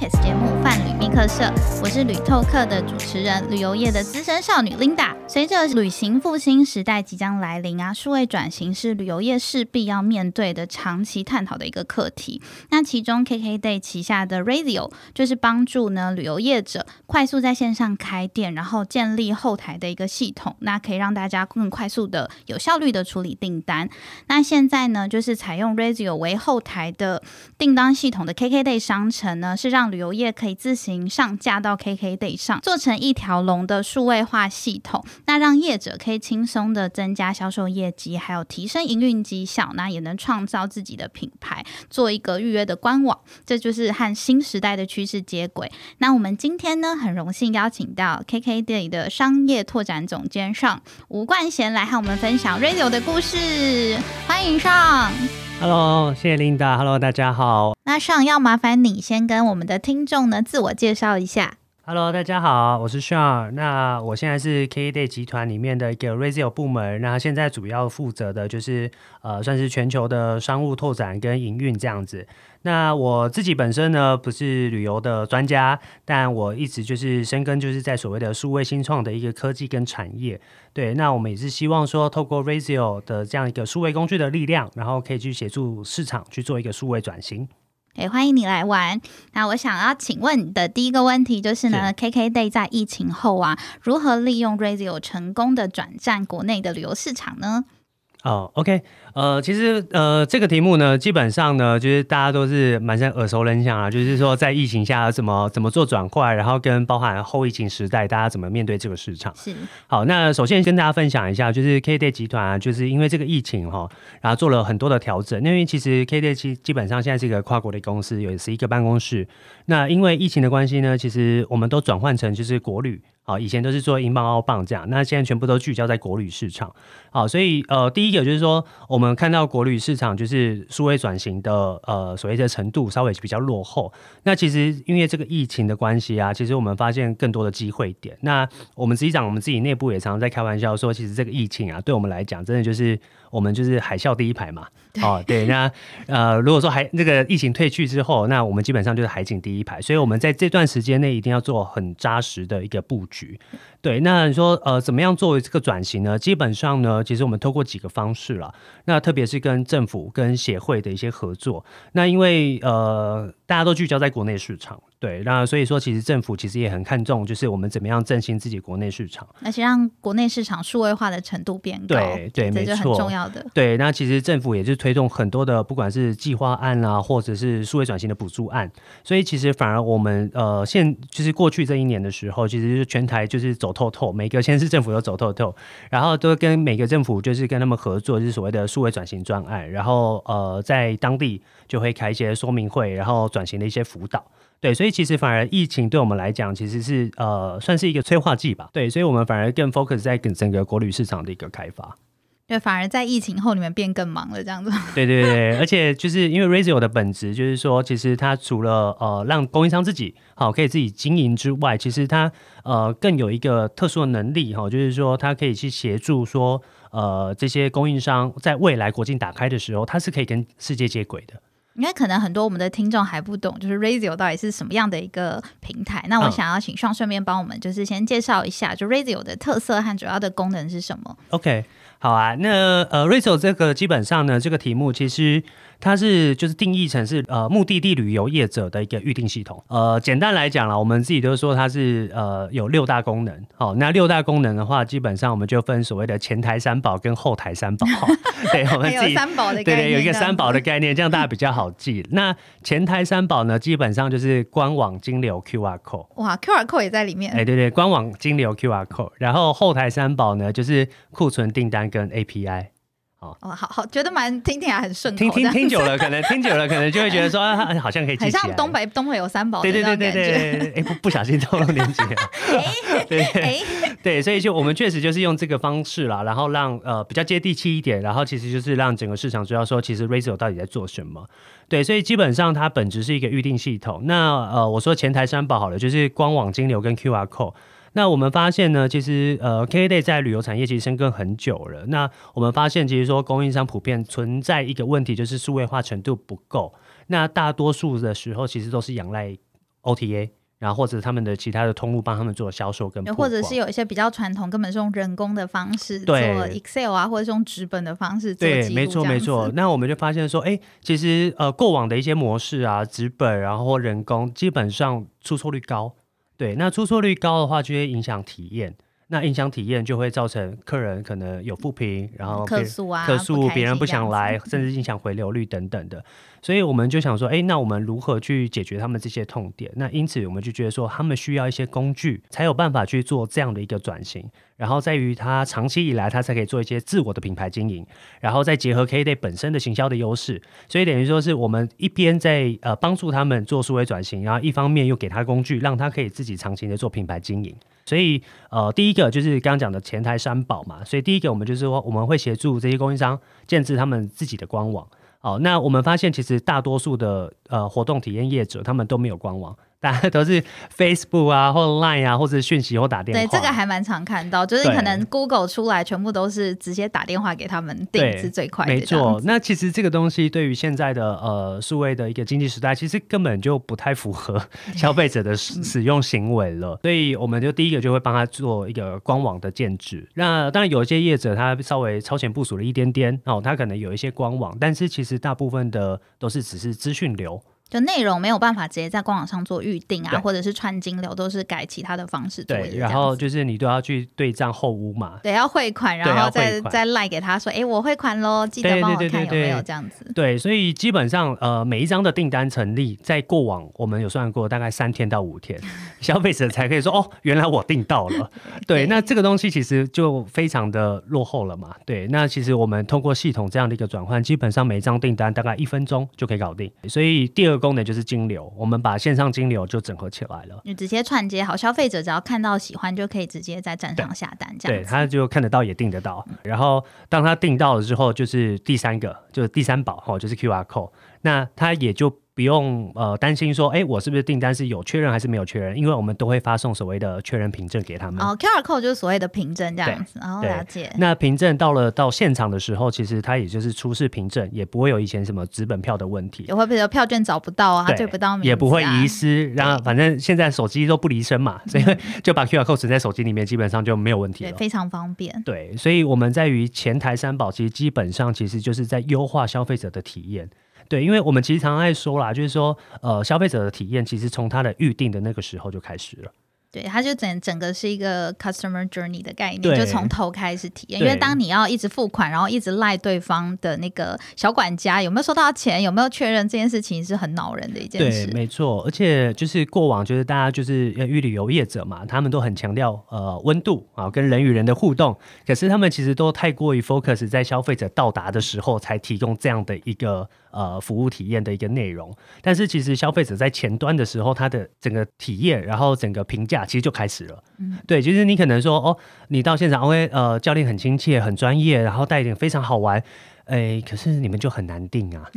Podcast 节目《泛旅密客社》，我是旅透客的主持人，旅游业的资深少女 Linda。随着旅行复兴时代即将来临啊，数位转型是旅游业势必要面对的长期探讨的一个课题。那其中 KKday 旗下的 Radio 就是帮助呢旅游业者快速在线上开店，然后建立后台的一个系统，那可以让大家更快速的、有效率的处理订单。那现在呢，就是采用 Radio 为后台的订单系统的 KKday 商城呢，是让旅游业可以自行上架到 KKday 上，做成一条龙的数位化系统。那让业者可以轻松的增加销售业绩，还有提升营运绩效，那也能创造自己的品牌，做一个预约的官网。这就是和新时代的趋势接轨。那我们今天呢，很荣幸邀请到 KKday 的商业拓展总监上吴冠贤来和我们分享 Radio 的故事。欢迎上。Hello，谢谢 Linda。Hello，大家好。那上要麻烦你先跟我们的听众呢自我介绍一下。Hello，大家好，我是 Sean。那我现在是 KDay 集团里面的一个 Razio 部门，那现在主要负责的就是呃，算是全球的商务拓展跟营运这样子。那我自己本身呢不是旅游的专家，但我一直就是深耕就是在所谓的数位新创的一个科技跟产业。对，那我们也是希望说，透过 Razio 的这样一个数位工具的力量，然后可以去协助市场去做一个数位转型。诶，欢迎你来玩。那我想要请问你的第一个问题就是呢，KKday 在疫情后啊，如何利用 Radio 成功的转战国内的旅游市场呢？哦，OK，呃，其实呃，这个题目呢，基本上呢，就是大家都是蛮像耳熟能详啊，就是说在疫情下怎么怎么做转换，然后跟包含后疫情时代大家怎么面对这个市场。是，好，那首先跟大家分享一下，就是 KKday 集团啊，就是因为这个疫情哈，然后做了很多的调整。因为其实 KKday 基基本上现在是一个跨国的公司，有十一个办公室。那因为疫情的关系呢，其实我们都转换成就是国旅。好，以前都是做英镑、澳镑这样，那现在全部都聚焦在国旅市场。好，所以呃，第一个就是说，我们看到国旅市场就是数位转型的呃所谓的程度稍微比较落后。那其实因为这个疫情的关系啊，其实我们发现更多的机会点。那我们实际上我们自己内部也常常在开玩笑说，其实这个疫情啊，对我们来讲，真的就是我们就是海啸第一排嘛。哦，对，那呃，如果说还那个疫情退去之后，那我们基本上就是海景第一排，所以我们在这段时间内一定要做很扎实的一个布局。对，那你说呃，怎么样作为这个转型呢？基本上呢，其实我们透过几个方式了。那特别是跟政府、跟协会的一些合作。那因为呃，大家都聚焦在国内市场，对，那所以说其实政府其实也很看重，就是我们怎么样振兴自己国内市场，而且让国内市场数位化的程度变高，对对，没这就很错，重要的。对，那其实政府也是推动很多的，不管是计划案啊，或者是数位转型的补助案，所以其实反而我们呃现就是过去这一年的时候，其实就是全台就是走透透，每个县市政府都走透透，然后都跟每个政府就是跟他们合作，就是所谓的数位转型专案，然后呃在当地就会开一些说明会，然后转型的一些辅导。对，所以其实反而疫情对我们来讲，其实是呃算是一个催化剂吧。对，所以我们反而更 focus 在整个国旅市场的一个开发。对，反而在疫情后你们变更忙了，这样子。对对对，而且就是因为 Razio 的本质就是说，其实它除了呃让供应商自己好可以自己经营之外，其实它呃更有一个特殊的能力哈，就是说它可以去协助说呃这些供应商在未来国境打开的时候，它是可以跟世界接轨的。因为可能很多我们的听众还不懂，就是 Razio 到底是什么样的一个平台。那我嗯想要请上顺便帮我们，就是先介绍一下，就 Razio 的特色和主要的功能是什么？OK，好啊，那呃，Rachel 这个基本上呢，这个题目其实它是就是定义成是呃目的地旅游业者的一个预定系统。呃，简单来讲啦，我们自己都说它是呃有六大功能。好、那六大功能的话，基本上我们就分所谓的前台三宝跟后台三宝。对，我们自己。三宝的概念，对对，有一个三宝的概念，这样大家比较好记。那前台三宝呢，基本上就是官网、金流、QR code。哇，QR code 也在里面。哎，对对，官网、金流、QR code，然后后台三宝呢，就是库存、订单跟 API。哦，好好，觉得蛮听起来很顺口，听听听久了，可能听久了，可能就会觉得说，啊，好像可以记很起来。像东北东北有三宝的对对对对。对，哎，不不小心透露年纪 了。对哎，对，所以就我们确实就是用这个方式啦，然后让呃比较接地气一点，然后其实就是让整个市场知道说，其实 Razor 到底在做什么。对，所以基本上它本质是一个预定系统。那呃，我说前台三宝好了，就是官网金流跟 QR code。那我们发现呢，其实呃，KKday 在旅游产业其实深耕很久了。那我们发现，其实说供应商普遍存在一个问题，就是数位化程度不够。那大多数的时候，其实都是仰赖 OTA。然后或者他们的其他的通路帮他们做销售跟，或者是有一些比较传统，根本是用人工的方式做 Excel 啊，或者是用纸本的方式做对，没错没错。那我们就发现说，哎，其实呃过往的一些模式啊，纸本然后人工，基本上出错率高。对，那出错率高的话，就会影响体验。那影响体验就会造成客人可能有负评，然后客诉啊，客诉别人不想来，甚至影响回流率等等的。所以我们就想说，哎，那我们如何去解决他们这些痛点？那因此我们就觉得说，他们需要一些工具，才有办法去做这样的一个转型。然后在于他长期以来，他才可以做一些自我的品牌经营，然后再结合 K Day 本身的行销的优势。所以等于说是我们一边在呃帮助他们做数位转型，然后一方面又给他工具，让他可以自己长期的做品牌经营。所以呃，第一个就是刚刚讲的前台三宝嘛。所以第一个我们就是说，我们会协助这些供应商建制他们自己的官网。好，那我们发现其实大多数的呃活动体验业者，他们都没有官网。大家都是 Facebook 啊，或 Line 啊，或者讯息或打电话。对，这个还蛮常看到，就是可能 Google 出来全部都是直接打电话给他们订是最快的。没错，那其实这个东西对于现在的呃数位的一个经济时代，其实根本就不太符合消费者的使用行为了。所以我们就第一个就会帮他做一个官网的建制。那当然有一些业者他稍微超前部署了一点点哦，他可能有一些官网，但是其实大部分的都是只是资讯流。就内容没有办法直接在官网上做预定啊，或者是串金流，都是改其他的方式做。对，然后就是你都要去对账后屋嘛。对，要汇款，然后再再赖给他说，哎，我汇款喽，记得帮我看有没有这样子。对，所以基本上呃，每一张的订单成立，在过往我们有算过，大概三天到五天，消费者才可以说哦，原来我订到了。对，那这个东西其实就非常的落后了嘛。对，那其实我们通过系统这样的一个转换，基本上每一张订单大概一分钟就可以搞定。所以第二。功能就是金流，我们把线上金流就整合起来了。你直接串接好，消费者只要看到喜欢，就可以直接在站上下单，这样对，他就看得到也订得到。然后当他订到了之后，就是第三个，就是第三宝哈，就是 QR code，那他也就。不用呃担心说，哎，我是不是订单是有确认还是没有确认？因为我们都会发送所谓的确认凭证给他们。哦，QR code 就是所谓的凭证这样子，然后了解。那凭证到了到现场的时候，其实它也就是出示凭证，也不会有以前什么纸本票的问题。也会不会票券找不到啊？对不到，也不会遗失。然后反正现在手机都不离身嘛，所以就把 QR code 存在手机里面，基本上就没有问题了。非常方便。对，所以我们在于前台三宝，其实基本上其实就是在优化消费者的体验。对，因为我们其实常常在说啦，就是说，呃，消费者的体验其实从他的预定的那个时候就开始了。对，它就整整个是一个 customer journey 的概念，就从头开始体验。因为当你要一直付款，然后一直赖对方的那个小管家有没有收到钱，有没有确认这件事情，是很恼人的一件事。对，没错。而且就是过往就是大家就是预旅游业者嘛，他们都很强调呃温度啊，跟人与人的互动。可是他们其实都太过于 focus 在消费者到达的时候才提供这样的一个呃服务体验的一个内容。但是其实消费者在前端的时候，他的整个体验，然后整个评价。其实就开始了，嗯，对，其实你可能说，哦，你到现场，OK，呃，教练很亲切，很专业，然后带一点非常好玩，哎，可是你们就很难定啊，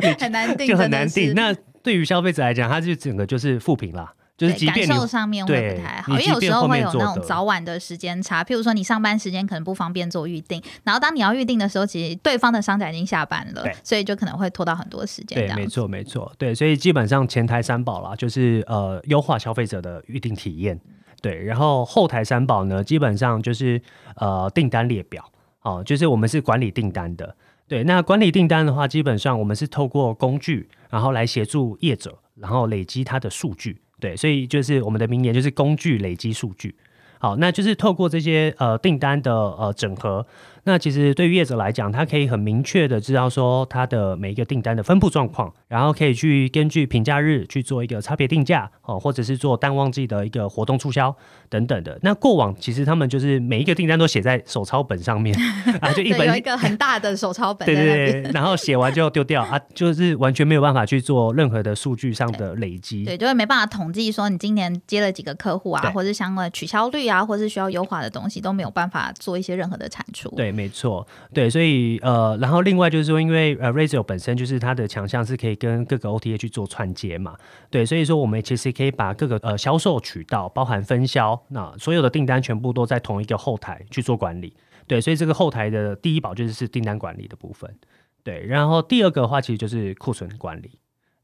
对，很难定，就很难定。那对于消费者来讲，他就整个就是负评啦。就是感受上面会不太好，因为有时候会有那种早晚的时间差。譬如说，你上班时间可能不方便做预定，然后当你要预定的时候，其实对方的商家已经下班了，所以就可能会拖到很多时间。对，没错，没错，对，所以基本上前台三宝啦，就是呃优化消费者的预定体验，对，然后后台三宝呢，基本上就是呃订单列表，哦，就是我们是管理订单的，对，那管理订单的话，基本上我们是透过工具，然后来协助业者，然后累积它的数据。对，所以就是我们的名言，就是工具累积数据。好，那就是透过这些呃订单的呃整合。那其实对于业者来讲，他可以很明确的知道说他的每一个订单的分布状况，然后可以去根据评价日去做一个差别定价哦，或者是做淡旺季的一个活动促销等等的。那过往其实他们就是每一个订单都写在手抄本上面 啊，就一本有一个很大的手抄本，对对对，然后写完就丢掉啊，就是完全没有办法去做任何的数据上的累积，对，就是没办法统计说你今年接了几个客户啊，或者相关取消率啊，或是需要优化的东西都没有办法做一些任何的产出，对。没错，对，所以呃，然后另外就是说，因为呃 r a z o 本身就是它的强项是可以跟各个 OTA 去做串接嘛，对，所以说我们其实可以把各个呃销售渠道，包含分销，那所有的订单全部都在同一个后台去做管理，对，所以这个后台的第一宝就是是订单管理的部分，对，然后第二个的话其实就是库存管理。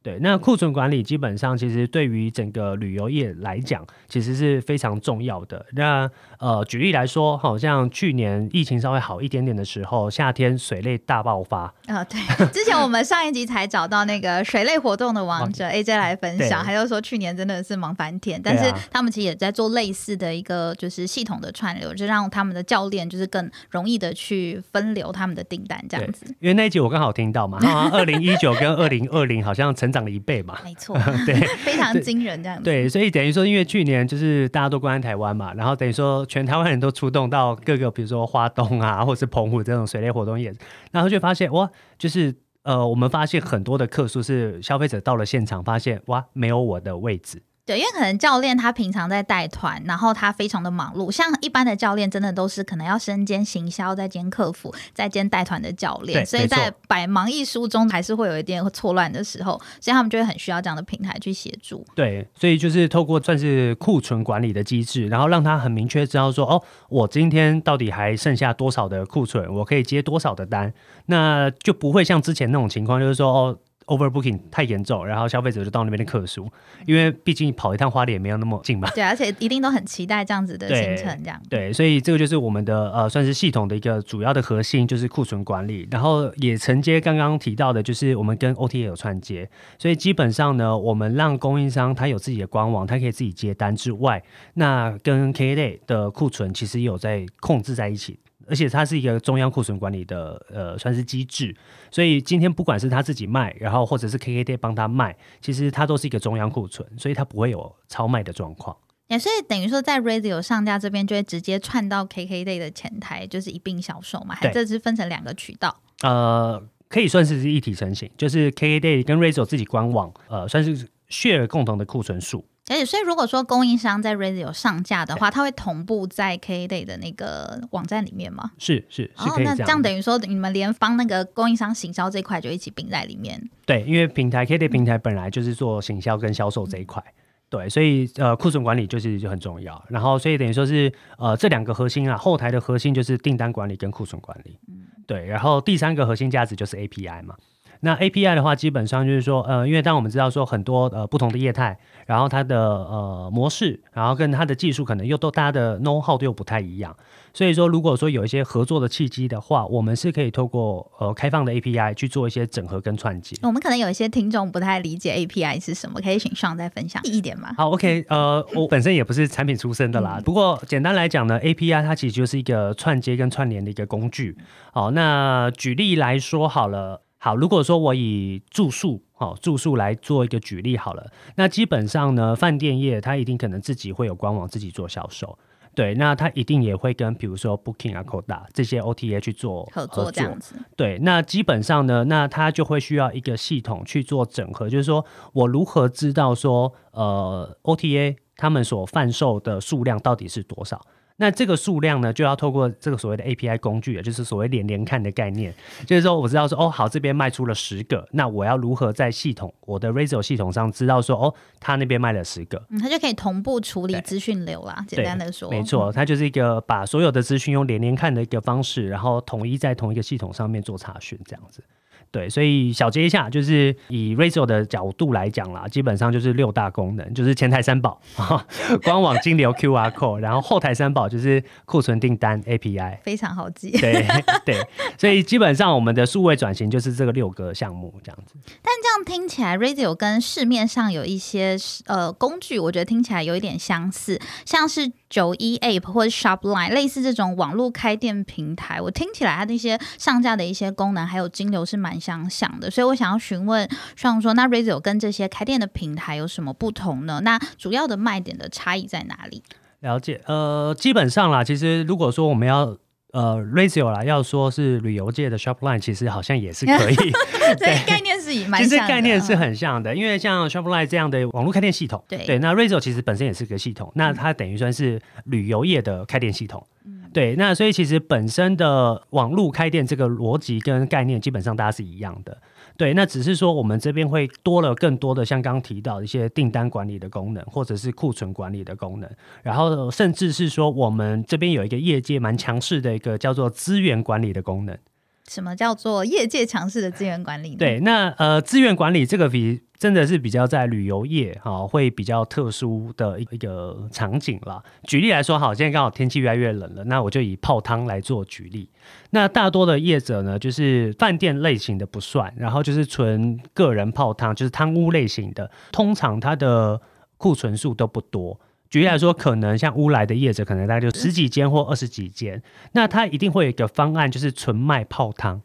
对，那库存管理基本上其实对于整个旅游业来讲，其实是非常重要的。那呃，举例来说，好像去年疫情稍微好一点点的时候，夏天水类大爆发。啊，对，之前我们上一集才找到那个水类活动的王者 AJ 来分享，他就说去年真的是忙翻天，但是他们其实也在做类似的一个就是系统的串流，就让他们的教练就是更容易的去分流他们的订单这样子。因为那一集我刚好听到嘛，二零一九跟二零二零好像成。涨了一倍嘛？没错，对，非常惊人这样子。对，所以等于说，因为去年就是大家都关在台湾嘛，然后等于说全台湾人都出动到各个，比如说花东啊，或是澎湖这种水类活动业，然后就发现哇，就是呃，我们发现很多的客数是消费者到了现场，发现哇，没有我的位置。对，因为可能教练他平常在带团，然后他非常的忙碌。像一般的教练，真的都是可能要身兼行销、在兼客服、在兼带团的教练，所以在百忙一书中还是会有一点错乱的时候，所以他们就会很需要这样的平台去协助。对，所以就是透过算是库存管理的机制，然后让他很明确知道说，哦，我今天到底还剩下多少的库存，我可以接多少的单，那就不会像之前那种情况，就是说，哦。Overbooking 太严重，然后消费者就到那边的客数，因为毕竟跑一趟花莲没有那么近嘛。对，而且一定都很期待这样子的行程，这样。对，所以这个就是我们的呃，算是系统的一个主要的核心，就是库存管理。然后也承接刚刚提到的，就是我们跟 OTA 有串接，所以基本上呢，我们让供应商他有自己的官网，他可以自己接单之外，那跟 KA 的库存其实也有在控制在一起。而且它是一个中央库存管理的呃，算是机制，所以今天不管是他自己卖，然后或者是 KKday 帮他卖，其实它都是一个中央库存，所以它不会有超卖的状况。也所以等于说，在 Radio 上架这边就会直接串到 KKday 的前台，就是一并销售嘛？还这是分成两个渠道？呃，可以算是一体成型，就是 KKday 跟 Radio 自己官网，呃，算是 share 共同的库存数。而且，所以如果说供应商在 Radio 上架的话，它会同步在 KDay 的那个网站里面吗？是是是，那这样等于说，你们连帮那个供应商行销这一块就一起并在里面。对，因为平台 KDay 平台本来就是做行销跟销售这一块，对，所以呃，库存管理就是就很重要。然后，所以等于说是呃，这两个核心啊，后台的核心就是订单管理跟库存管理。嗯，对。然后第三个核心价值就是 API 嘛。那 API 的话，基本上就是说，呃，因为当我们知道说很多呃不同的业态，然后它的呃模式，然后跟它的技术可能又都大家的 know how 都又不太一样，所以说如果说有一些合作的契机的话，我们是可以透过呃开放的 API 去做一些整合跟串接。我们可能有一些听众不太理解 API 是什么，可以请上再分享一点吗？好，OK，呃，我本身也不是产品出身的啦，不过简单来讲呢，API 它其实就是一个串接跟串联的一个工具。好，那举例来说好了。好，如果说我以住宿，好住宿来做一个举例好了，那基本上呢，饭店业它一定可能自己会有官网，自己做销售，对，那他一定也会跟比如说 Booking 啊、Coda 这些 OTA 去做合作，这样子，对，那基本上呢，那他就会需要一个系统去做整合，就是说我如何知道说，呃，OTA 他们所贩售的数量到底是多少？那这个数量呢，就要透过这个所谓的 API 工具，也就是所谓连连看的概念，就是说我知道说哦好，这边卖出了十个，那我要如何在系统我的 Razor 系统上知道说哦，他那边卖了十个，嗯，他就可以同步处理资讯流啦。简单的说，没错，它就是一个把所有的资讯用连连看的一个方式，然后统一在同一个系统上面做查询，这样子。对，所以小结一下，就是以 Razor 的角度来讲啦，基本上就是六大功能，就是前台三宝官网金流 QR code，然后后台三宝就是库存订单 API，非常好记。对 对，所以基本上我们的数位转型就是这个六个项目这样子。样听起来，Razor 跟市面上有一些呃工具，我觉得听起来有一点相似，像是九一 App 或者 Shopline 类似这种网络开店平台，我听起来它那些上架的一些功能还有金流是蛮。相像的，所以我想要询问，像说那 Razor 跟这些开店的平台有什么不同呢？那主要的卖点的差异在哪里？了解，呃，基本上啦，其实如果说我们要呃 Razor 啦，要说是旅游界的 Shopline，其实好像也是可以，对，概念其实概念是很像的，因为像 Shopify 这样的网络开店系统，对对，那 Razor 其实本身也是个系统，那它等于算是旅游业的开店系统。对，那所以其实本身的网络开店这个逻辑跟概念，基本上大家是一样的。对，那只是说我们这边会多了更多的像刚刚提到的一些订单管理的功能，或者是库存管理的功能，然后甚至是说我们这边有一个业界蛮强势的一个叫做资源管理的功能。什么叫做业界强势的资源管理？对，那呃，资源管理这个比真的是比较在旅游业哈、会比较特殊的一个场景了。举例来说，好，现在刚好天气越来越冷了，那我就以泡汤来做举例。那大多的业者呢，就是饭店类型的不算，然后就是纯个人泡汤，就是汤屋类型的，通常它的库存数都不多。举例来说，可能像乌来的业者，可能大概就十几间或二十几间，那他一定会有一个方案，就是纯卖泡汤。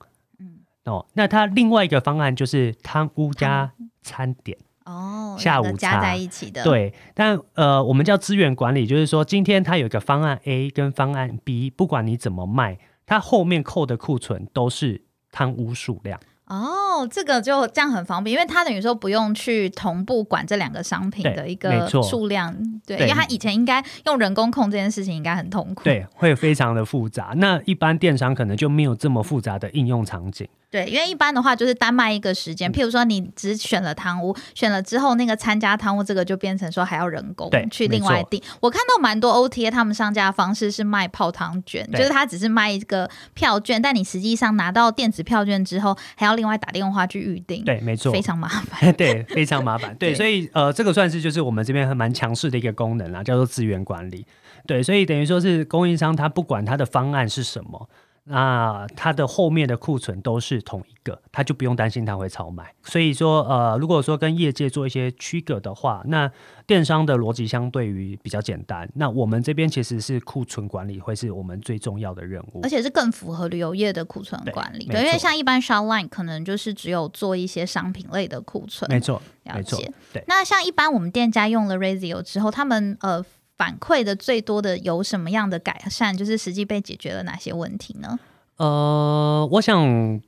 哦，那他另外一个方案就是汤屋加餐点。哦，下午加茶在一起的，，对，但呃，我们叫资源管理，就是说今天它有一个方案 A 跟方案 B，不管你怎么卖，它后面扣的库存都是汤屋数量。哦，这个就这样很方便，因为他等于说不用去同步管这两个商品的一个数量，对，对因为他以前应该用人工控这件事情应该很痛苦，对，会非常的复杂。那一般电商可能就没有这么复杂的应用场景。对，因为一般的话就是单卖一个时嗯间，譬如说你只选了汤屋，选了之后那个参加汤屋这个就变成说还要人工去另外订。我看到蛮多 OTA 他们上架的方式是卖泡汤卷，就是他只是卖一个票券，但你实际上拿到电子票券之后，还要另外打电话去预定，对，没错非。常麻烦。对，非常麻烦。对，对所以呃，这个算是就是我们这边还蛮强势的一个功能啦，叫做资源管理。对，所以等于说是供应商他不管他的方案是什么，那它的后面的库存都是同一个，他就不用担心它会超卖。所以说呃，如果说跟业界做一些区隔的话，那电商的逻辑相对于比较简单，那我们这边其实是库存管理会是我们最重要的任务而。且是更符合旅游业的库存管理，没对，因为像一般 Shopline 可能就是只有做一些商品类的库存，没错，了没错解。对那像一般我们店家用了 Razio 之后，他们呃反馈的最多的有什么样的改善？就是实际被解决了哪些问题呢？呃，我想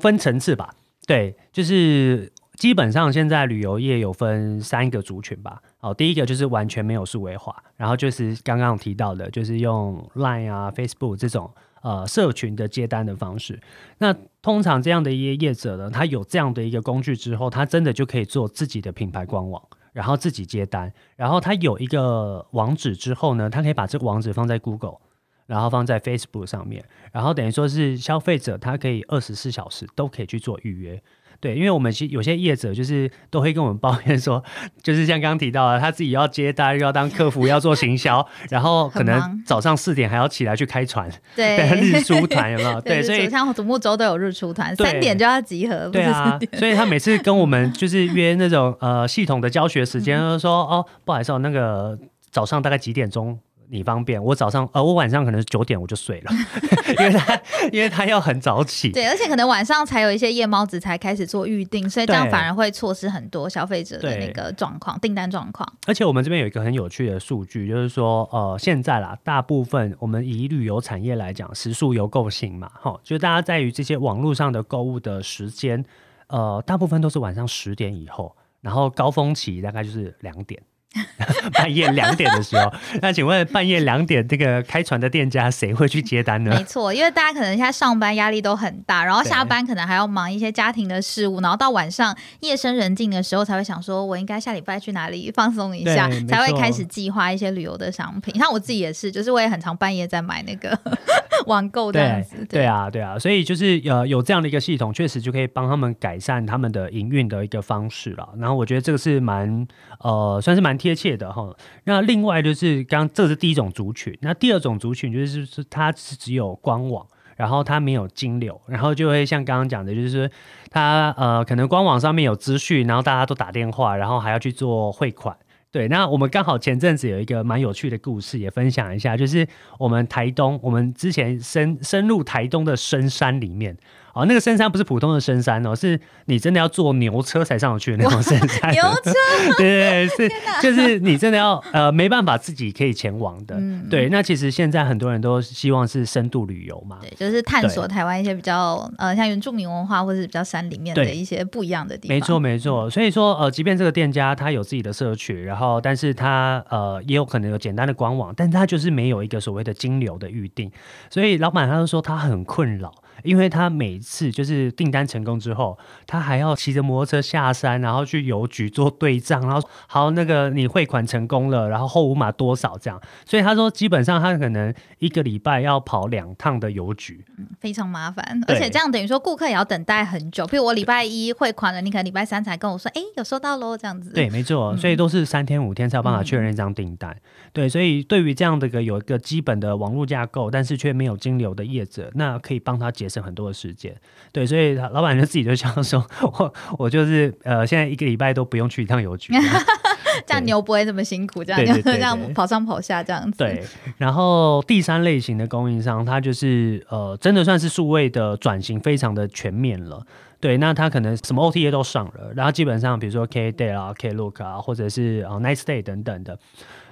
分层次吧。对，就是基本上现在旅游业有分三个族群吧。哦，第一个就是完全没有数位化，然后就是刚刚提到的，就是用 Line 啊、Facebook 这种呃社群的接单的方式。那通常这样的一些业者呢，他有这样的一个工具之后，他真的就可以做自己的品牌官网。然后自己接单，然后他有一个网址之后呢，他可以把这个网址放在 Google，然后放在 Facebook 上面，然后等于说是消费者他可以二十四小时都可以去做预约。对，因为我们其实有些业者就是都会跟我们抱怨说，就是像刚刚提到的，他自己要接单，又要当客服，要做行销，然后可能早上四点还要起来去开船，对 对，日出团有没有？对，所以像独木舟都有日出团，三点就要集合，对啊。所以他每次跟我们就是约那种呃系统的教学时间，嗯就说哦，不好意思哦，那个早上大概几点钟你方便？我早上呃我晚上可能九点我就睡了，因为他 因为他要很早起。对，而且可能晚上才有一些夜猫子才开始做预定，所以这样反而会错失很多消费者的那个状况、订单状况。而且我们这边有一个很有趣的数据，就是说呃现在啦，大部分我们以旅游产业来讲，时速游购型嘛，哈，就大家在于这些网络上的购物的时间，呃，大部分都是晚上十点以后，然后高峰期大概就是两点。半夜两点的时候，那请问半夜两点这个开船的店家谁会去接单呢？没错，因为大家可能现在上班压力都很大，然后下班可能还要忙一些家庭的事务，然后到晚上夜深人静的时候才会想说，我应该下礼拜去哪里放松一下才会开始计划一些旅游的商品。像我自己也是，就是我也很常半夜在买那个 网购这样对子。对啊，对啊，所以就是呃有这样的一个系统，确实就可以帮他们改善他们的营运的一个方式了。然后我觉得这个是蛮呃算是蛮贴贴切的哈。那另外就是刚这是第一种族群，那第二种族群就是是它是只有官网。然后它没有金流，然后就会像刚刚讲的，就是说它呃可能官网上面有资讯，然后大家都打电话，然后还要去做汇款。对，那我们刚好前阵子有一个蛮有趣的故事，也分享一下，就是我们台东，我们之前深深入台东的深山里面，哦，那个深山不是普通的深山哦，是你真的要坐牛车才上得去的那种深山。牛车，对 对对，是就是你真的要呃没办法自己可以前往的。嗯对，那其实现在很多人都希望是深度旅游嘛。对，就是探索台湾一些比较呃像原住民文化或者是比较山里面的一些不一样的地方。没错，没错。所以说，呃，即便这个店家他有自己的社群，然后，但是他呃也有可能有简单的官网，但他就是没有一个所谓的金流的预定，所以老板他就说他很困扰，因为他每次就是订单成功之后，他还要骑着摩托车下山，然后去邮局做对账，然后好那个你汇款成功了，然后后五码多少这样，所以他说基本上他可能一个礼拜要跑两趟的邮局，非常麻烦，而且这样等于说顾客也要等待很久，比如我礼拜一汇款了，你可能礼拜三才跟我说，哎，有收到喽，这样子。对，没错，所以都是三天五天才有办法确认一张订单。对，所以对于这样的一个有一个基本的网络架构，但是却没有金流的业者，那可以帮他节省很多的时间。对，所以老板就自己就想说，我我就是呃，现在一个礼拜都不用去一趟邮局，这样牛不会这么辛苦，这样 这样跑上跑下这样子。对，然后第三类型的供应商，他就是呃，真的算是数位的转型非常的全面了。对，那他可能什么 OTA 都上了，然后基本上比如说 K Day 啊、K Look 啊，或者是啊 Nice Day 等等的。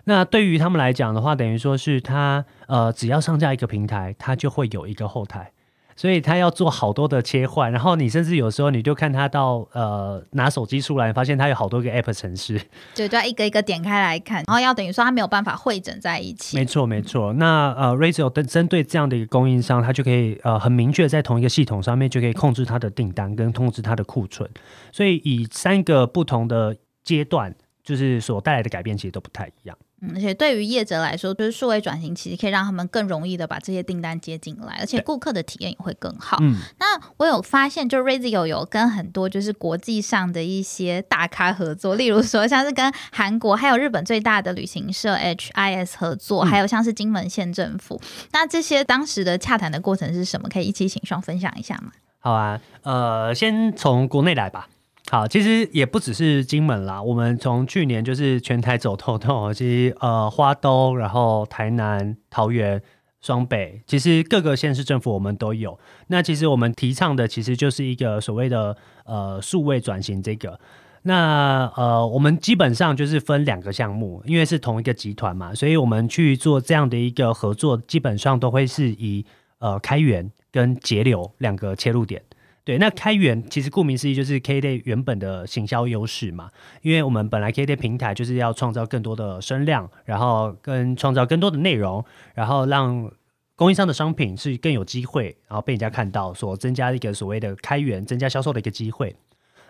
那对于他们来讲的话，等于说是他呃，只要上架一个平台，他就会有一个后台。所以他要做好多的切换，然后你甚至有时候你就看他到呃拿手机出来，发现他有好多个 App 程式，对，就要一个一个点开来看，然后要等于说他没有办法汇整在一起。没错没错，那呃 Razor 针针对这样的一个供应商，他就可以呃很明确在同一个系统上面就可以控制他的订单跟控制他的库存，所以以三个不同的阶段，就是所带来的改变其实都不太一样。嗯，而且对于业者来说，就是数位转型，其实可以让他们更容易的把这些订单接进来，而且顾客的体验也会更好。嗯，那我有发现，就 Razio 有跟很多就是国际上的一些大咖合作，例如说像是跟韩国还有日本最大的旅行社 HIS 合作，还有像是金门县政府。那这些当时的洽谈的过程是什么？可以一起请双分享一下吗？好啊，呃，先从国内来吧。好，其实也不只是金门啦，我们从去年就是全台走透透，其实呃花东，然后台南、桃园、双北，其实各个县市政府我们都有。那其实我们提倡的其实就是一个所谓的呃数位转型这个。那呃我们基本上就是分两个项目，因为是同一个集团嘛，所以我们去做这样的一个合作，基本上都会是以呃开源跟节流两个切入点。对，那开源其实顾名思义就是 K Day 原本的行销优势嘛，因为我们本来 K Day 平台就是要创造更多的声量，然后跟创造更多的内容，然后让供应商的商品是更有机会，然后被人家看到，所增加一个所谓的开源，增加销售的一个机会。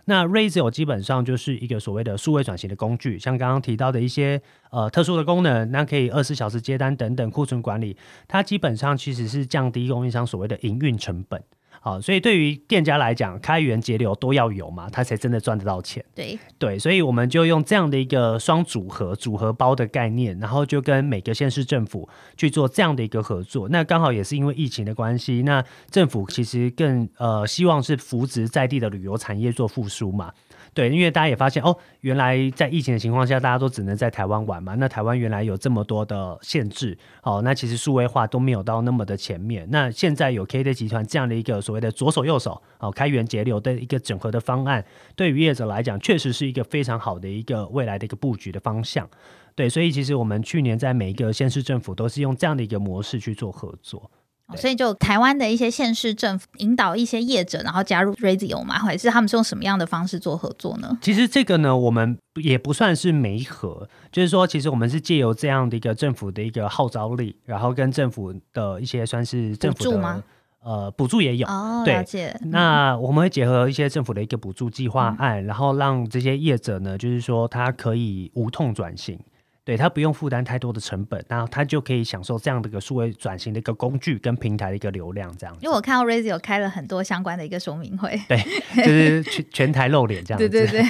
那 Razor 基本上就是一个所谓的数位转型的工具，像刚刚提到的一些呃特殊的功能，那可以二十四小时接单等等库存管理，它基本上其实是降低供应商所谓的营运成本。好，所以对于店家来讲，开源节流都要有嘛，他才真的赚得到钱。对对，所以我们就用这样的一个双组合、组合包的概念，然后就跟每个县市政府去做这样的一个合作。那刚好也是因为疫情的关系，那政府其实更呃希望是扶植在地的旅游产业做复苏嘛。对，因为大家也发现哦，原来在疫情的情况下，大家都只能在台湾玩嘛。那台湾原来有这么多的限制，哦，那其实数位化都没有到那么的前面。那现在有 K D 集团这样的一个所谓的左手右手哦，开源节流的一个整合的方案，对于业者来讲，确实是一个非常好的一个未来的一个布局的方向。对，所以其实我们去年在每一个县市政府都是用这样的一个模式去做合作。所以，就台湾的一些县市政府引导一些业者，然后加入 Radio 嘛，或者是他们是用什么样的方式做合作呢？其实这个呢，我们也不算是媒合，就是说，其实我们是借由这样的一个政府的一个号召力，然后跟政府的一些算是政府的呃补助也有哦，了解。那我们会结合一些政府的一个补助计划案，然后让这些业者呢，就是说他可以无痛转型。对他不用负担太多的成本，然后他就可以享受这样的一个数位转型的一个工具跟平台的一个流量，这样。因为我看到 Razio 开了很多相关的一个说明会，对，就是全 全台露脸这样。对对对。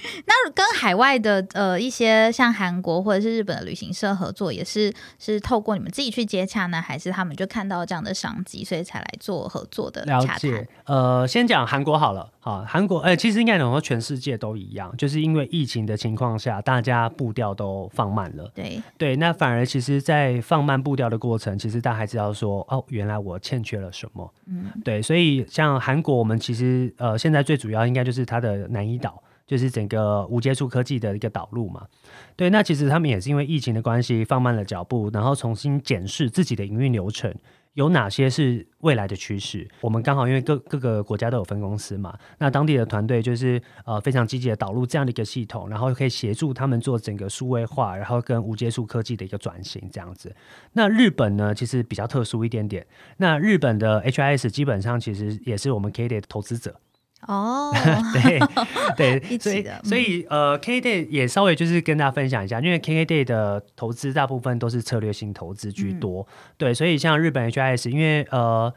那跟海外的呃一些像韩国或者是日本的旅行社合作，也是是透过你们自己去接洽呢，还是他们就看到这样的商机，所以才来做合作的？了解。呃，先讲韩国好了。好，韩国呃，其实应该讲说全世界都一样，就是因为疫情的情况下，大家步调都放慢了。对对，那反而其实，在放慢步调的过程，其实大家还知道说，哦，原来我欠缺了什么。嗯，对，所以像韩国，我们其实呃，现在最主要应该就是它的南怡岛，就是整个无接触科技的一个导入嘛。对，那其实他们也是因为疫情的关系放慢了脚步，然后重新检视自己的营运流程。有哪些是未来的趋势？我们刚好因为各各个国家都有分公司嘛，那当地的团队就是呃非常积极的导入这样的一个系统，然后可以协助他们做整个数位化，然后跟无接触科技的一个转型这样子。那日本呢，其实比较特殊一点点。那日本的 HIS 基本上其实也是我们 K D 的投资者。哦，对 对，所以 的，所以呃，K Day 也稍微就是跟大家分享一下，因为 K Day 的投资大部分都是策略性投资居多，对，所以像日本 HIS，因为呃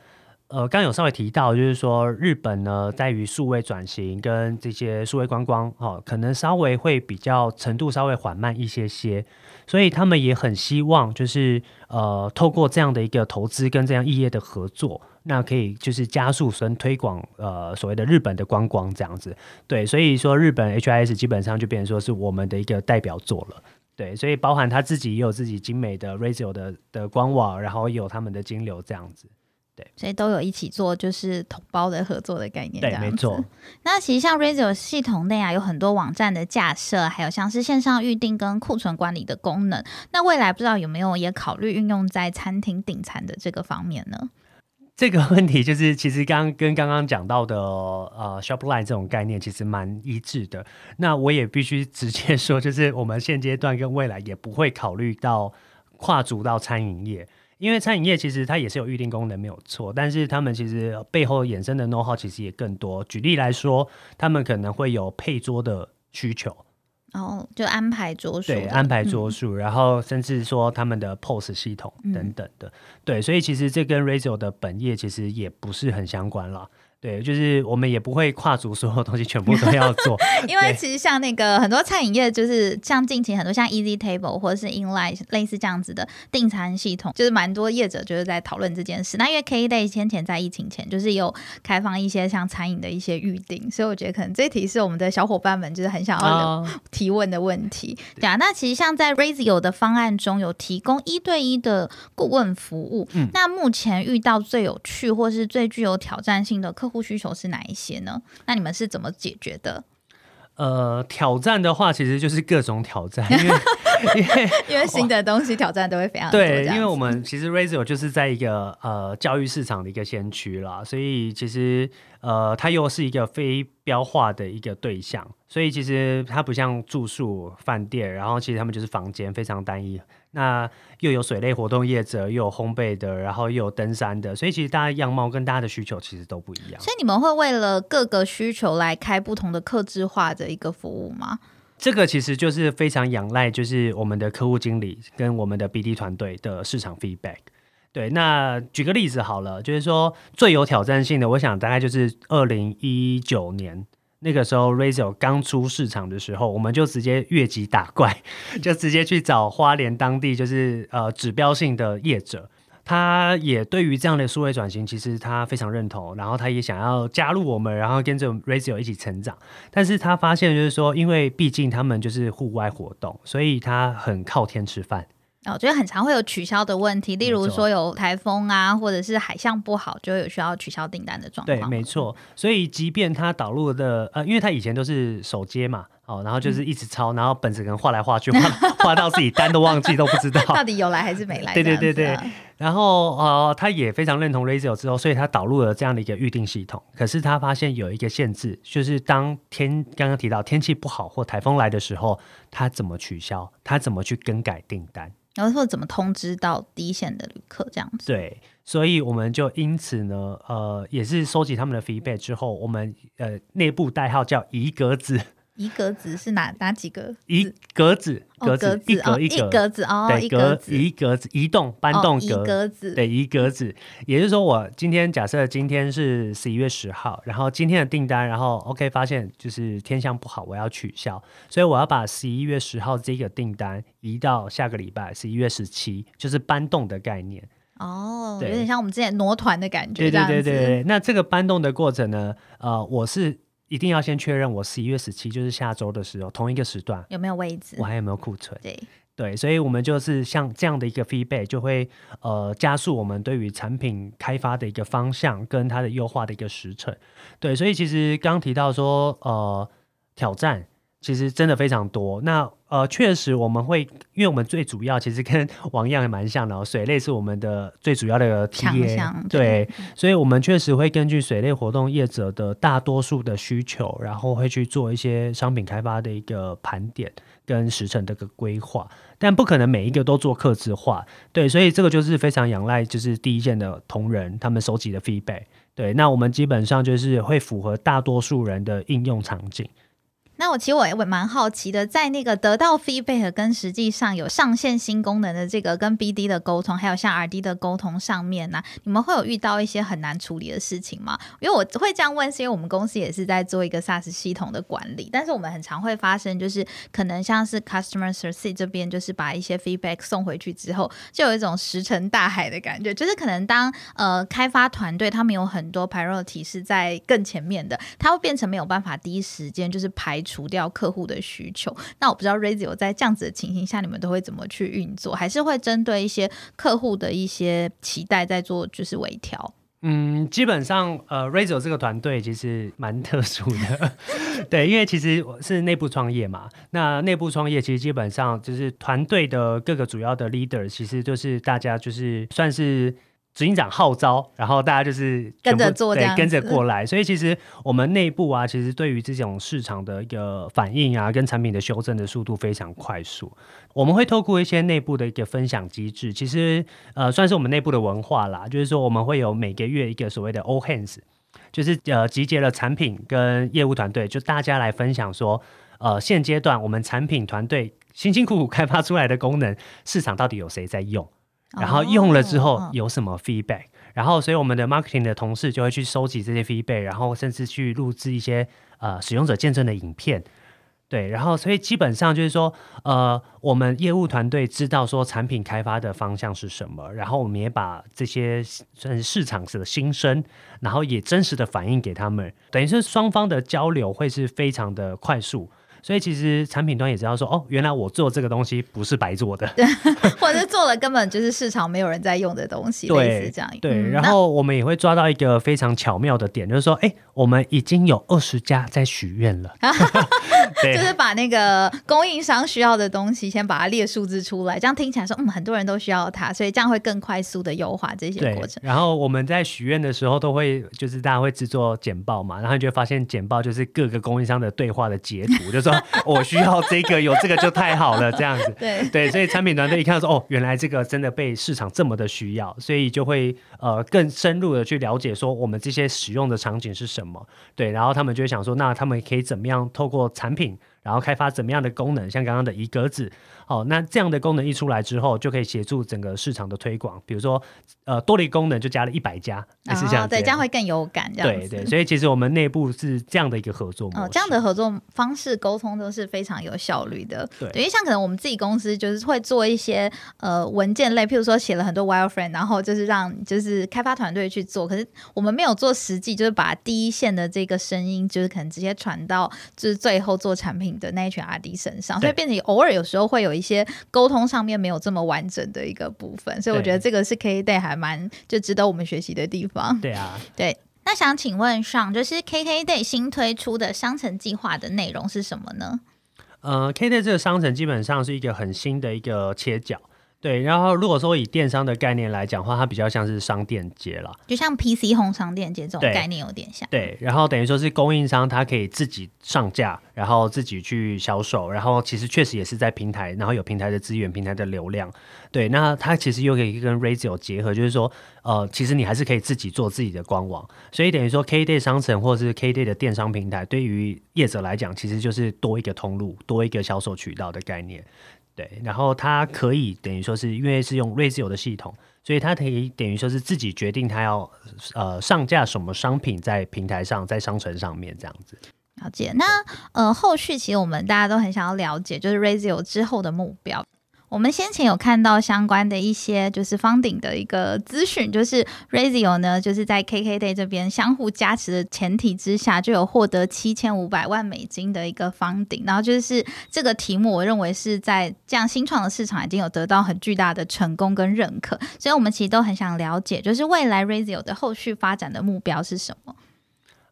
呃，刚有稍微提到，就是说日本呢，在于数位转型跟这些数位观光哦，可能稍微会比较程度稍微缓慢一些些，所以他们也很希望就是呃，透过这样的一个投资跟这样异业的合作。那可以就是加速跟推广呃所谓的日本的观光这样子，对，所以说日本 HIS 基本上就变成说是我们的一个代表作了，对，所以包含他自己也有自己精美的 Razor 的的官网，然后有他们的金流这样子，对，所以都有一起做就是同胞的合作的概念，对，没错。那其实像 Razor 系统内啊，有很多网站的架设，还有像是线上预定跟库存管理的功能，那未来不知道有没有也考虑运用在餐厅订餐的这个方面呢？这个问题就是，其实刚跟刚刚讲到的呃，Shopline 这种概念其实蛮一致的。那我也必须直接说，就是我们现阶段跟未来也不会考虑到跨足到餐饮业，因为餐饮业其实它也是有预定功能没有错，但是他们其实背后衍生的 know how 其实也更多。举例来说，他们可能会有配桌的需求。然后就安排桌数，对，安排桌数，然后甚至说他们的 POS 系统等等的，对，所以其实这跟 Razor 的本业其实也不是很相关了。对，就是我们也不会跨足所有东西全部都要做，因为其实像那个很多餐饮业，就是像近期很多像 Easy Table 或者是 Inline 类似这样子的订餐系统，就是蛮多业者就是在讨论这件事。那因为 K Day 先前在疫情前就是有开放一些像餐饮的一些预定，所以我觉得可能这题是我们的小伙伴们就是很想要提问的问题。对啊，那其实像在 Razor 的方案中有提供一对一的顾问服务，嗯，那目前遇到最有趣或是最具有挑战性的客户。需求是哪一些呢？那你们是怎么解决的？呃，挑战的话，其实就是各种挑战，因为 因为因为新的东西挑战都会非常对。因为我们其实 Razor 就是在一个呃教育市场的一个先驱啦，所以其实呃它又是一个非标化的一个对象，所以其实它不像住宿饭店，然后其实他们就是房间非常单一。那又有水类活动业者，又有烘焙的，然后又有登山的，所以其实大家样貌跟大家的需求其实都不一样。所以你们会为了各个需求来开不同的客制化的一个服务吗？这个其实就是非常仰赖，就是我们的客户经理跟我们的 BD 团队的市场 feedback。对，那举个例子好了，就是说最有挑战性的，我想大概就是二零一九年。那个时候，Razor 刚出市场的时候，我们就直接越级打怪，就直接去找花莲当地就是呃指标性的业者，他也对于这样的数位转型，其实他非常认同，然后他也想要加入我们，然后跟着 Razor 一起成长。但是他发现就是说，因为毕竟他们就是户外活动，所以他很靠天吃饭。我觉得很常会有取消的问题，例如说有台风啊，或者是海象不好，就有需要取消订单的状况。对，没错。所以即便他导入的呃，因为他以前都是手接嘛，哦，然后就是一直抄，然后本子可能画来画去，画画到自己单都忘记都不知道 到底有来还是没来。对对对对。然后呃，他也非常认同 Razor 之后，所以他导入了这样的一个预定系统。可是他发现有一个限制，就是当天刚刚提到天气不好或台风来的时候，他怎么取消？他怎么去更改订单？然后说怎么通知到第一线的旅客这样子？对，所以我们就因此呢，呃，也是收集他们的 feedback 之后，我们呃内部代号叫一格子。一格子是哪哪几个？一格子，格子，一格一格子哦，对，格一格子移动搬动格子，对，一格子。也就是说，我今天假设今天是十一月十号，然后今天的订单，然后 OK 发现就是天象不好，我要取消，所以我要把十一月十号这个订单移到下个礼拜十一月十七，就是搬动的概念。哦，有点像我们之前挪团的感觉，对对对对对。那这个搬动的过程呢？呃，我是。一定要先确认我十一月十七就是下周的时候同一个时段有没有位置，我还有没有库存？对对，所以我们就是像这样的一个 feedback，就会呃加速我们对于产品开发的一个方向跟它的优化的一个时程。对，所以其实刚提到说呃挑战。其实真的非常多。那呃，确实我们会，因为我们最主要其实跟 王样也蛮像的，水类是我们的最主要的体验对，所以我们确实会根据水类活动业者的大多数的需求，然后会去做一些商品开发的一个盘点跟时程的一个规划，但不可能每一个都做客制化，对，所以这个就是非常仰赖就是第一线的同仁他们收集的 feedback，对，那我们基本上就是会符合大多数人的应用场景。那我其实我也蛮好奇的，在那个得到 feedback 跟实际上有上线新功能的这个跟 BD 的沟通，还有像 RD 的沟通上面呢，你们会有遇到一些很难处理的事情吗？因为我会这样问，是因为我们公司也是在做一个 SaaS 系统的管理，但是我们很常会发生，就是可能像是 Customer Service 这边，就是把一些 feedback 送回去之后，就有一种石沉大海的感觉，就是可能当呃开发团队他们有很多 priority 是在更前面的，它会变成没有办法第一时间就是排。除掉客户的需求，那我不知道 Razio 在这样子的情形下，你们都会怎么去运作？还是会针对一些客户的一些期待在做就是微调？嗯，基本上呃，Razio 这个团队其实蛮特殊的，对，因为其实是内部创业嘛。那内部创业其实基本上就是团队的各个主要的 leader，其实就是大家就是算是。执行长号召，然后大家就是跟着做，对，跟着过来。所以其实我们内部啊，其实对于这种市场的一个反应啊，跟产品的修正的速度非常快速。我们会透过一些内部的一个分享机制，其实呃，算是我们内部的文化啦。就是说，我们会有每个月一个所谓的 All Hands，就是呃，集结了产品跟业务团队，就大家来分享说，呃，现阶段我们产品团队辛辛苦苦开发出来的功能，市场到底有谁在用？然后用了之后有什么 feedback？然后所以我们的 marketing 的同事就会去收集这些 feedback，然后甚至去录制一些呃使用者见证的影片。对，然后所以基本上就是说，呃，我们业务团队知道说产品开发的方向是什么，然后我们也把这些算是市场的心声，然后也真实的反映给他们，等于是双方的交流会是非常的快速。所以其实产品端也知道说，哦，原来我做这个东西不是白做的，或者做了根本就是市场没有人在用的东西，类似这样。对，然后我们也会抓到一个非常巧妙的点，就是说，哎，我们已经有二十家在许愿了，就是把那个供应商需要的东西先把它列数字出来，这样听起来说，嗯，很多人都需要它，所以这样会更快速的优化这些过程。然后我们在许愿的时候都会，就是大家会制作简报嘛，然后你就会发现简报就是各个供应商的对话的截图，就说。我需要这个，有这个就太好了，这样子。对对，所以产品团队一看说，哦，原来这个真的被市场这么的需要，所以就会呃更深入的去了解说我们这些使用的场景是什么。对，然后他们就会想说，那他们可以怎么样透过产品。然后开发怎么样的功能，像刚刚的一格子，好，那这样的功能一出来之后，就可以协助整个市场的推广。比如说，呃，多了一个功能就加了一百家，是这样，对，这样会更有感。这样对对，所以其实我们内部是这样的一个合作模式，这样的合作方式沟通都是非常有效率的。对，因为像可能我们自己公司就是会做一些呃文件类，譬如说写了很多 wireframe，然后就是让就是开发团队去做，可是我们没有做实际，就是把第一线的这个声音，就是可能直接传到就是最后做产品。的那一群 RD 身上，所以变成偶尔有时候会有一些沟通上面没有这么完整的一个部分，所以我觉得这个是 K Day 还蛮就值得我们学习的地方。对啊，对。那想请问上，就是 K K Day 新推出的商城计划的内容是什么呢？呃，K Day 这个商城基本上是一个很新的一个切角。对，然后如果说以电商的概念来讲的话，它比较像是商店街了，就像 PC 红商店街这种概念有点像。对，然后等于说是供应商，他可以自己上架，然后自己去销售，然后其实确实也是在平台，然后有平台的资源、平台的流量。对，那它其实又可以跟 Razio 结合，就是说，呃，其实你还是可以自己做自己的官网，所以等于说 KDay 商城或者是 KDay 的电商平台，对于业者来讲，其实就是多一个通路、多一个销售渠道的概念。对，然后它可以等于说是因为是用 Razio 的系统，所以它可以等于说是自己决定它要呃上架什么商品在平台上，在商城上面这样子。了解。那呃后续其实我们大家都很想要了解，就是 Razio 之后的目标。我们先前有看到相关的一些就是方顶的一个资讯，就是 Razio 呢，就是在 KKday 这边相互加持的前提之下，就有获得七千五百万美金的一个方顶。然后就是这个题目，我认为是在这样新创的市场已经有得到很巨大的成功跟认可，所以我们其实都很想了解，就是未来 Razio 的后续发展的目标是什么。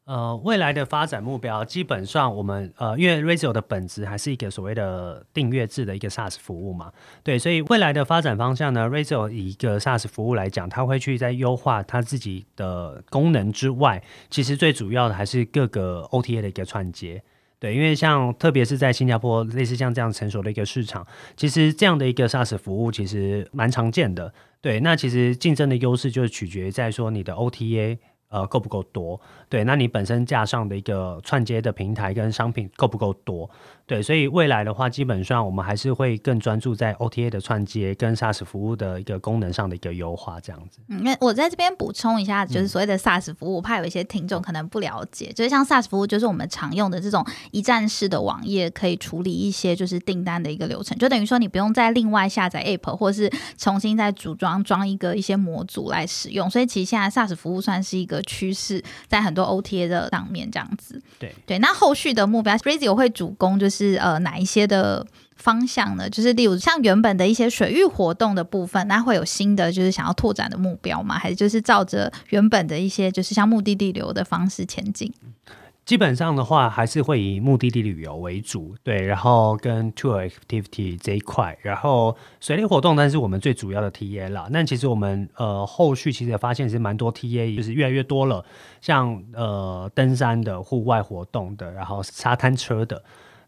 呃，未来的发展目标基本上，我们呃，因为 r a z o 的本质还是一个所谓的订阅制的一个 SaaS 服务嘛，对，所以未来的发展方向呢 r a z o 以一个 SaaS 服务来讲，它会去在优化它自己的功能之外，其实最主要的还是各个 OTA 的一个串接，对，因为像特别是在新加坡类似像这样成熟的一个市场，其实这样的一个 SaaS 服务其实蛮常见的，对，那其实竞争的优势就是取决于在说你的 OTA。呃，够不够多？对，那你本身架上的一个串接的平台跟商品够不够多？对，所以未来的话，基本上我们还是会更专注在 OTA 的串接跟 SaaS 服务的一个功能上的一个优化，这样子。嗯，那我在这边补充一下，就是所谓的 SaaS 服务，我怕有一些听众可能不了解，就是像 SaaS 服务，就是我们常用的这种一站式的网页，可以处理一些就是订单的一个流程，就等于说你不用再另外下载 App 或是重新再组装装一个一些模组来使用。所以其实现在 SaaS 服务算是一个趋势，在很多 OTA 的上面这样子。对对，那后续的目标 r a z y 会主攻就是是呃哪一些？的方向呢，就是例如像原本的一些水域活动的部分，那会有新的就是想要拓展的目标吗？还是就是照着原本的一些就是像目的地流的方式前进？基本上的话，还是会以目的地旅游为主，对，然后跟 tour activity 这一块，然后水利活动，但是我们最主要的 TA 啦。那其实我们呃后续其实也发现是蛮多 TA，就是越来越多了，像呃登山的、户外活动的，然后沙滩车的。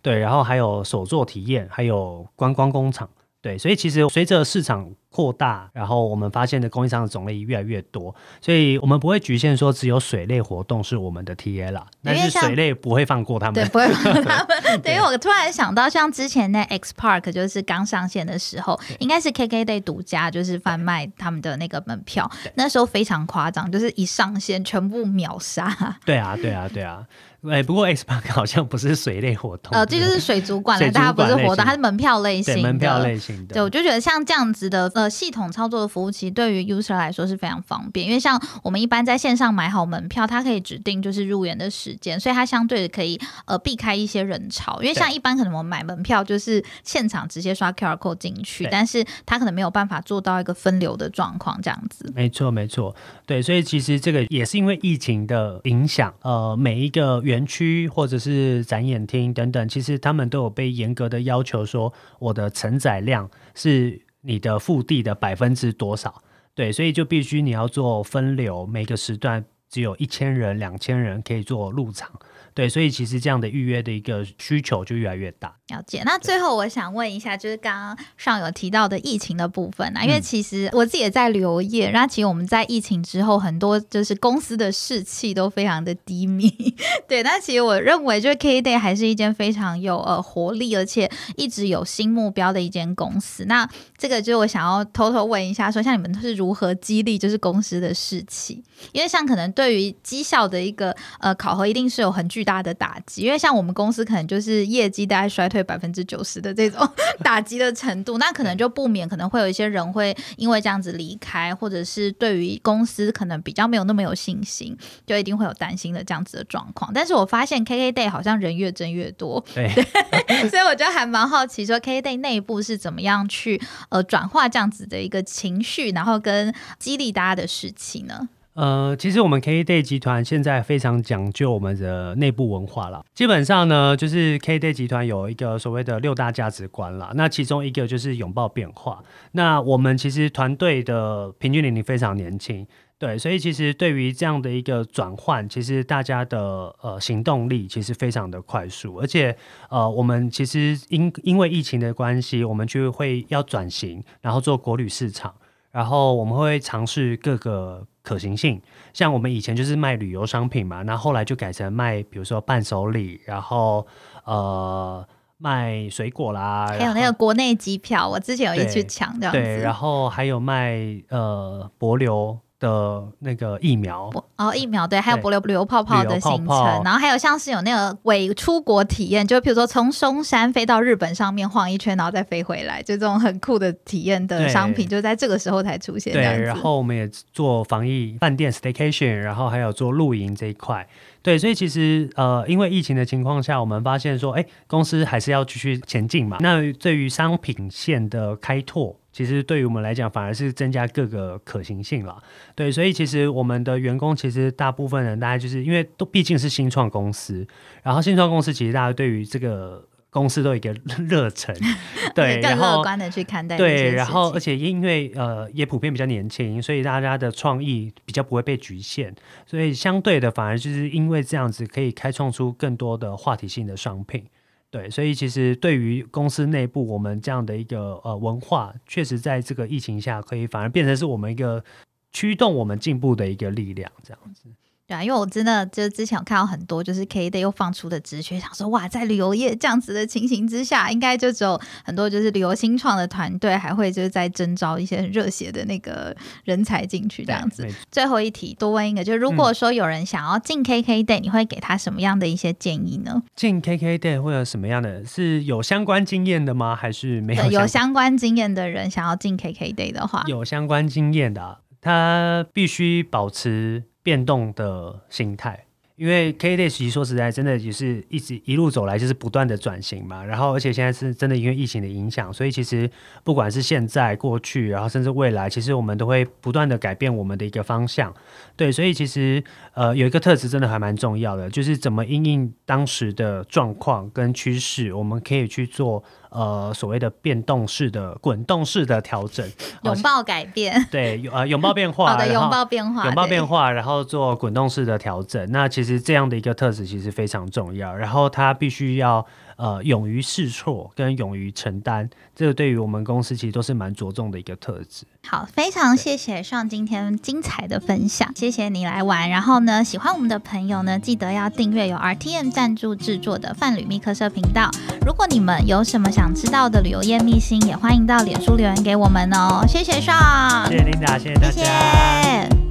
对，然后还有手作体验，还有观光工厂，对，所以其实随着市场。扩大，然后我们发现的供应商的种类越来越多，所以我们不会局限说只有水类活动是我们的 TA 啦，但是水类不会放过他们，对，不会放过他们。对，因为我突然想到，像之前那 X Park 就是刚上线的时候，应该是 KKday 独家就是贩卖他们的那个门票，那时候非常夸张，就是一上线全部秒杀。对啊，对啊，对啊。哎，不过 X Park 好像不是水类活动，呃，这就是水族馆了，大家不是活动，它是门票类型的，门票类型的。对，我就觉得像这样子的呃。系统操作的服务其实对于 user 来说是非常方便，因为像我们一般在线上买好门票，它可以指定就是入园的时间，所以它相对的可以呃避开一些人潮。因为像一般可能我们买门票就是现场直接刷 QR code 进去，但是它可能没有办法做到一个分流的状况这样子。没错，没错，对，所以其实这个也是因为疫情的影响，呃，每一个园园区或者是展演厅等等，其实他们都有被严格的要求说，我的承载量是。你的腹地的百分之多少？对，所以就必须你要做分流，每个时段只有一千人、两千人可以做入场。对，所以其实这样的预约的一个需求就越来越大。了解。那最后我想问一下，就是刚刚上有提到的疫情的部分啊，因为其实我自己也在旅游业，那其实我们在疫情之后，很多就是公司的士气都非常的低迷。对，但其实我认为，就是 K Day 还是一间非常有呃活力，而且一直有新目标的一间公司。那这个就是我想要偷偷问一下，说像你们是如何激励就是公司的士气？因为像可能对于绩效的一个呃考核，一定是有很具大的打击，因为像我们公司可能就是业绩大概衰退百分之九十的这种 打击的程度，那可能就不免可能会有一些人会因为这样子离开，或者是对于公司可能比较没有那么有信心，就一定会有担心的这样子的状况。但是我发现 KK Day 好像人越增越多，对，所以我就还蛮好奇说 KK Day 内部是怎么样去呃转化这样子的一个情绪，然后跟激励大家的事情呢？呃，其实我们 K Day 集团现在非常讲究我们的内部文化了。基本上呢，就是 K Day 集团有一个所谓的六大价值观了。那其中一个就是拥抱变化。那我们其实团队的平均年龄非常年轻，对，所以其实对于这样的一个转换，其实大家的呃行动力其实非常的快速。而且呃，我们其实因因为疫情的关系，我们就会要转型，然后做国旅市场，然后我们会尝试各个。可行性，像我们以前就是卖旅游商品嘛，那后来就改成卖，比如说伴手礼，然后呃卖水果啦，还有那个国内机票，我之前有一去抢这样子，对，然后还有卖呃博流。的那个疫苗哦，疫苗对，还有不流旅游泡泡的行程，然后还有像是有那个伪出国体验，就比如说从松山飞到日本上面晃一圈，然后再飞回来，就这种很酷的体验的商品，就在这个时候才出现。对，然后我们也做防疫饭店 staycation，然后还有做露营这一块。对，所以其实呃，因为疫情的情况下，我们发现说，哎，公司还是要继续前进嘛。那对于商品线的开拓。其实对于我们来讲，反而是增加各个可行性了。对，所以其实我们的员工其实大部分人，大家就是因为都毕竟是新创公司，然后新创公司其实大家对于这个。公司都有一个 热忱，对，更乐观的去看待。对，然后而且因为呃也普遍比较年轻，所以大家的创意比较不会被局限，所以相对的反而就是因为这样子可以开创出更多的话题性的商品。对，所以其实对于公司内部我们这样的一个呃文化，确实在这个疫情下可以反而变成是我们一个驱动我们进步的一个力量，这样子。对啊，因为我真的就是之前有看到很多就是 K Day 又放出的直觉，想说哇，在旅游业这样子的情形之下，应该就只有很多就是旅游新创的团队还会就是在征招一些很热血的那个人才进去这样子。最后一题多问一个，就如果说有人想要进 K K Day，你会给他什么样的一些建议呢？进 K K Day 会有什么样的？是有相关经验的吗？还是没有？有相关经验的人想要进 K K Day 的话，有相关经验的，他必须保持。变动的心态，因为 K Day 其实说实在，真的也是一直一路走来就是不断的转型嘛。然后，而且现在是真的因为疫情的影响，所以其实不管是现在、过去，然后甚至未来，其实我们都会不断的改变我们的一个方向。对，所以其实呃有一个特质真的还蛮重要的，就是怎么应应当时的状况跟趋势，我们可以去做。呃，所谓的变动式的、滚动式的调整，拥抱改变，对，呃，拥抱变化，好的，拥抱变化，拥抱变化，然后做滚动式的调整。那其实这样的一个特质其实非常重要，然后它必须要。呃，勇于试错跟勇于承担，这个对于我们公司其实都是蛮着重的一个特质。好，非常谢谢上今天精彩的分享，谢谢你来玩。然后呢，喜欢我们的朋友呢，记得要订阅由 RTM 赞助制作的泛旅密客社频道。如果你们有什么想知道的旅游业秘辛，也欢迎到脸书留言给我们哦。谢谢上，谢谢琳达，谢谢大家。